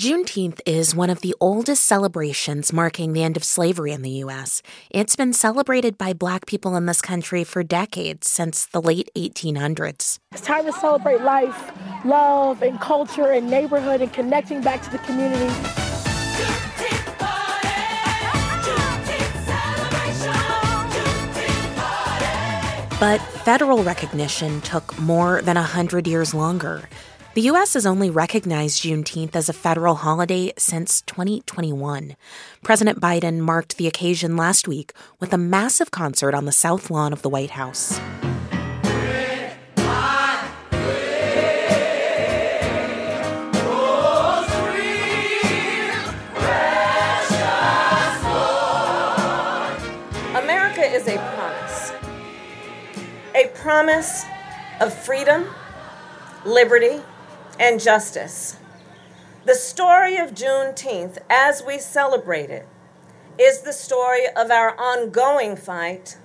Juneteenth is one of the oldest celebrations marking the end of slavery in the U.S. It's been celebrated by black people in this country for decades, since the late 1800s. It's time to celebrate life, love, and culture, and neighborhood, and connecting back to the community. But federal recognition took more than 100 years longer. The U.S. has only recognized Juneteenth as a federal holiday since 2021. President Biden marked the occasion last week with a massive concert on the South Lawn of the White House. America is a promise. A promise of freedom, liberty, and justice. The story of Juneteenth, as we celebrate it, is the story of our ongoing fight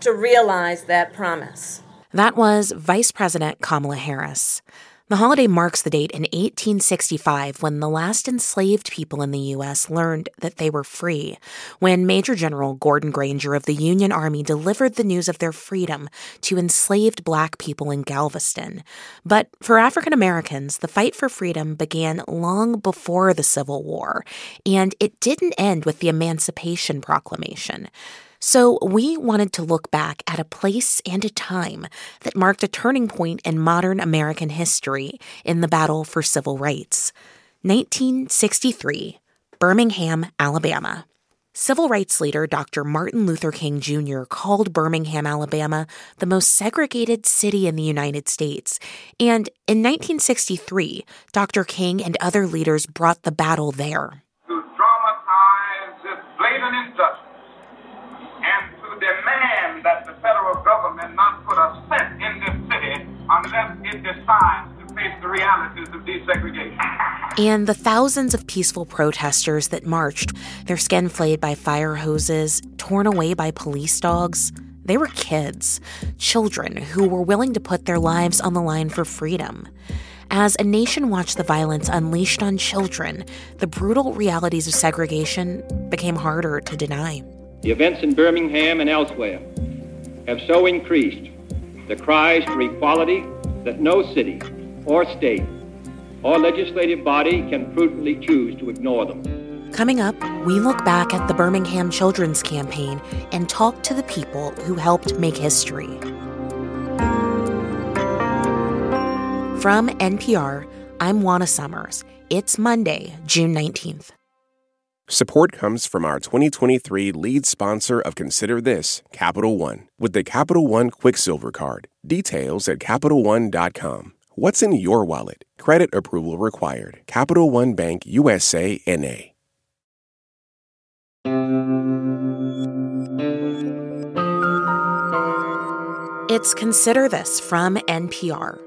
to realize that promise. That was Vice President Kamala Harris. The holiday marks the date in 1865 when the last enslaved people in the U.S. learned that they were free, when Major General Gordon Granger of the Union Army delivered the news of their freedom to enslaved black people in Galveston. But for African Americans, the fight for freedom began long before the Civil War, and it didn't end with the Emancipation Proclamation. So we wanted to look back at a place and a time that marked a turning point in modern American history in the battle for civil rights. 1963, Birmingham, Alabama. Civil rights leader Dr. Martin Luther King Jr. called Birmingham, Alabama, the most segregated city in the United States. And in 1963, Dr. King and other leaders brought the battle there. And the thousands of peaceful protesters that marched, their skin flayed by fire hoses, torn away by police dogs, they were kids, children who were willing to put their lives on the line for freedom. As a nation watched the violence unleashed on children, the brutal realities of segregation became harder to deny. The events in Birmingham and elsewhere have so increased the cries for equality that no city or state or legislative body can prudently choose to ignore them. Coming up, we look back at the Birmingham Children's Campaign and talk to the people who helped make history. From NPR, I'm Juana Summers. It's Monday, June 19th. Support comes from our 2023 lead sponsor of Consider This, Capital One, with the Capital One Quicksilver Card. Details at CapitalOne.com. What's in your wallet? Credit approval required. Capital One Bank USA NA. It's Consider This from NPR.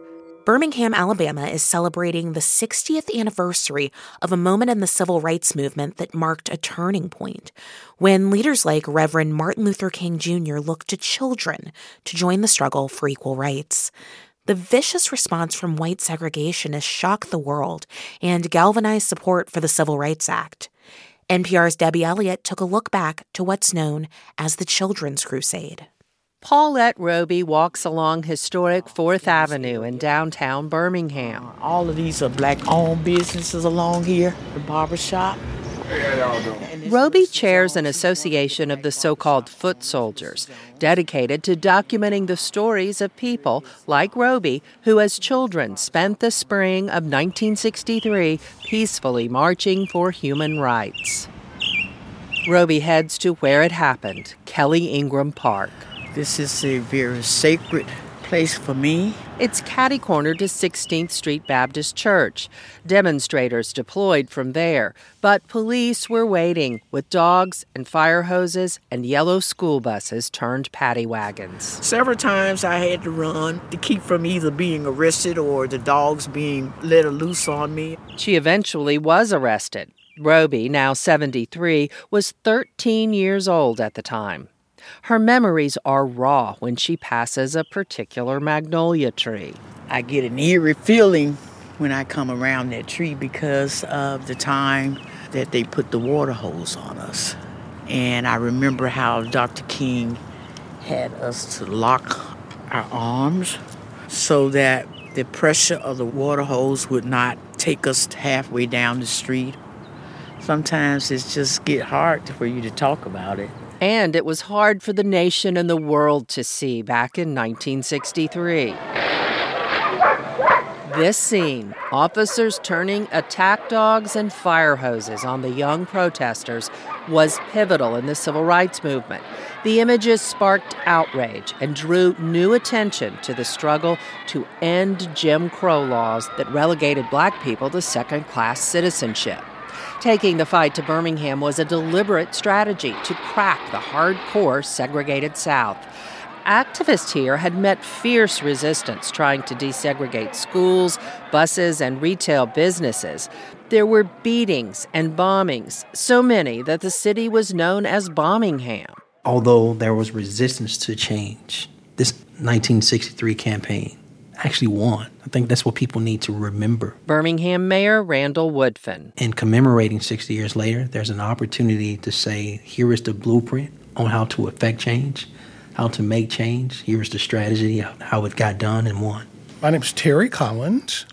Birmingham, Alabama is celebrating the 60th anniversary of a moment in the civil rights movement that marked a turning point when leaders like Reverend Martin Luther King Jr. looked to children to join the struggle for equal rights. The vicious response from white segregationists shocked the world and galvanized support for the Civil Rights Act. NPR's Debbie Elliott took a look back to what's known as the Children's Crusade. Paulette Roby walks along historic oh, Fourth Avenue in downtown Birmingham. All of these are black owned businesses along here, the barber shop. Roby chairs an association of the so called foot soldiers, dedicated to documenting the stories of people like Roby, who as children spent the spring of 1963 peacefully marching for human rights. Roby heads to where it happened, Kelly Ingram Park. This is a very sacred place for me. It's catty corner to 16th Street Baptist Church. Demonstrators deployed from there, but police were waiting with dogs and fire hoses and yellow school buses turned paddy wagons. Several times I had to run to keep from either being arrested or the dogs being let loose on me. She eventually was arrested. Roby, now 73, was 13 years old at the time. Her memories are raw when she passes a particular magnolia tree. I get an eerie feeling when I come around that tree because of the time that they put the water hose on us. And I remember how Dr. King had us to lock our arms so that the pressure of the water hose would not take us halfway down the street. Sometimes it's just get hard for you to talk about it. And it was hard for the nation and the world to see back in 1963. This scene, officers turning attack dogs and fire hoses on the young protesters, was pivotal in the civil rights movement. The images sparked outrage and drew new attention to the struggle to end Jim Crow laws that relegated black people to second class citizenship. Taking the fight to Birmingham was a deliberate strategy to crack the hardcore segregated South. Activists here had met fierce resistance trying to desegregate schools, buses, and retail businesses. There were beatings and bombings, so many that the city was known as Bombingham. Although there was resistance to change, this 1963 campaign actually won. I think that's what people need to remember. Birmingham Mayor Randall Woodfin. In commemorating 60 years later, there's an opportunity to say, here is the blueprint on how to affect change how to make change. Here's the strategy, how it got done and won. My name is Terry Collins,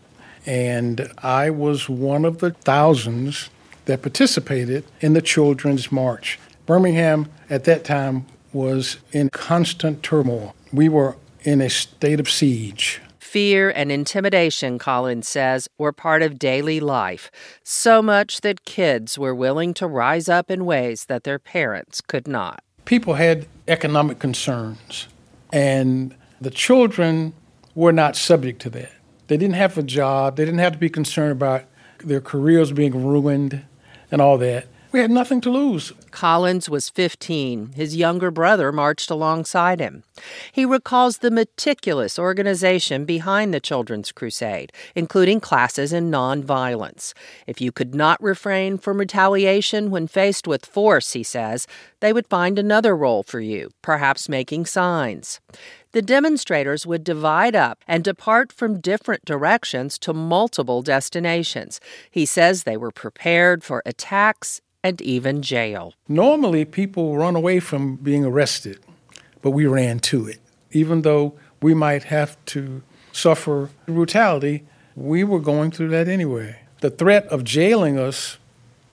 and I was one of the thousands that participated in the Children's March. Birmingham at that time was in constant turmoil. We were in a state of siege. Fear and intimidation, Collins says, were part of daily life, so much that kids were willing to rise up in ways that their parents could not people had economic concerns, and the children were not subject to that. They didn't have a job, they didn't have to be concerned about their careers being ruined and all that. We had nothing to lose. Collins was 15. His younger brother marched alongside him. He recalls the meticulous organization behind the Children's Crusade, including classes in nonviolence. If you could not refrain from retaliation when faced with force, he says, they would find another role for you, perhaps making signs the demonstrators would divide up and depart from different directions to multiple destinations. He says they were prepared for attacks and even jail. Normally, people run away from being arrested, but we ran to it. Even though we might have to suffer brutality, we were going through that anyway. The threat of jailing us,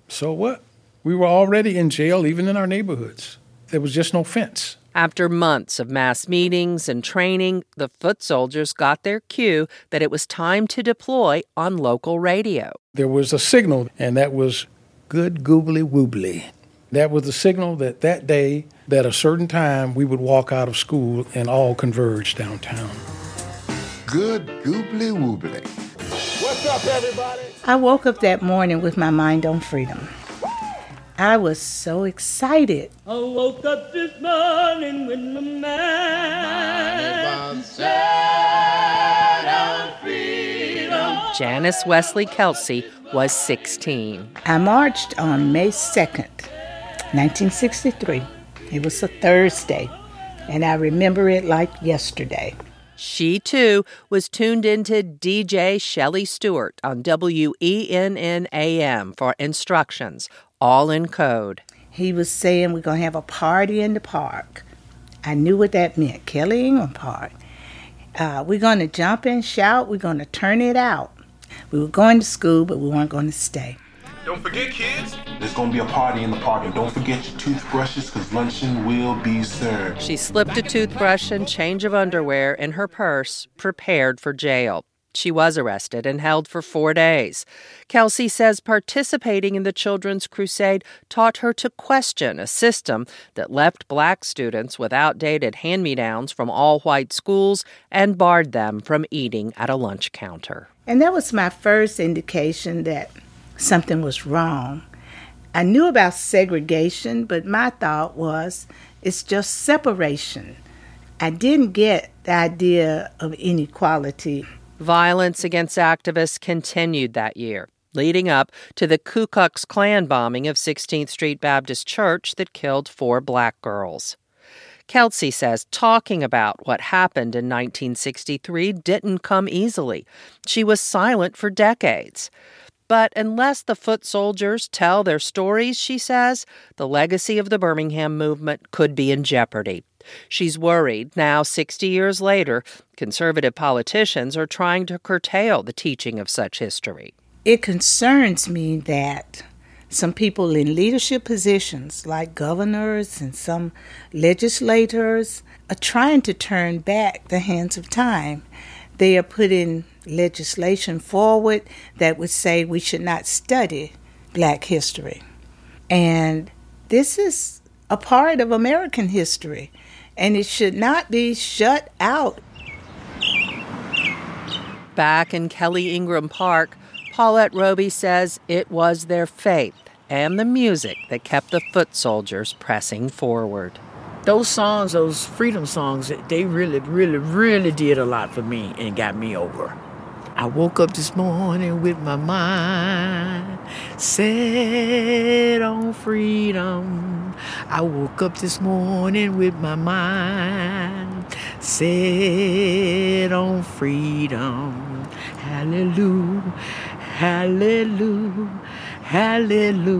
so what? We were already in jail, even in our neighborhoods. There was just no fence. After months of mass meetings and training, the foot soldiers got their cue that it was time to deploy on local radio. There was a signal, and that was good goobly woobly. That was the signal that that day, that a certain time, we would walk out of school and all converge downtown. Good goobly woobly. What's up, everybody? I woke up that morning with my mind on freedom. I was so excited. I woke up this morning with my mind set on freedom. Janice Wesley Kelsey was 16. I marched on May 2nd, 1963. It was a Thursday, and I remember it like yesterday. She too was tuned into DJ Shelley Stewart on WENN for instructions, all in code. He was saying we're going to have a party in the park. I knew what that meant. Kelly Ingram Park. Uh, we're going to jump and shout. We're going to turn it out. We were going to school, but we weren't going to stay. Don't forget, kids, there's going to be a party in the park, and don't forget your toothbrushes because luncheon will be served. She slipped a toothbrush and change of underwear in her purse, prepared for jail. She was arrested and held for four days. Kelsey says participating in the Children's Crusade taught her to question a system that left black students with outdated hand me downs from all white schools and barred them from eating at a lunch counter. And that was my first indication that something was wrong. I knew about segregation, but my thought was it's just separation. I didn't get the idea of inequality Violence against activists continued that year, leading up to the Ku Klux Klan bombing of 16th Street Baptist Church that killed four black girls. Kelsey says talking about what happened in 1963 didn't come easily. She was silent for decades. But unless the foot soldiers tell their stories, she says, the legacy of the Birmingham movement could be in jeopardy. She's worried now, 60 years later, conservative politicians are trying to curtail the teaching of such history. It concerns me that some people in leadership positions, like governors and some legislators, are trying to turn back the hands of time. They are putting legislation forward that would say we should not study black history. And this is a part of American history, and it should not be shut out. Back in Kelly Ingram Park, Paulette Roby says it was their faith and the music that kept the foot soldiers pressing forward. Those songs, those freedom songs, they really, really, really did a lot for me and got me over. I woke up this morning with my mind set on freedom. I woke up this morning with my mind set on freedom. Hallelujah, hallelujah, hallelujah.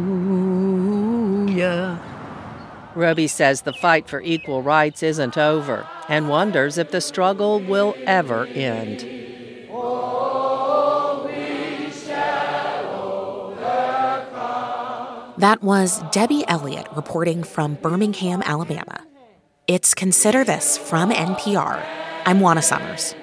Roby says the fight for equal rights isn't over and wonders if the struggle will ever end. That was Debbie Elliott reporting from Birmingham, Alabama. It's Consider This from NPR. I'm Juana Summers.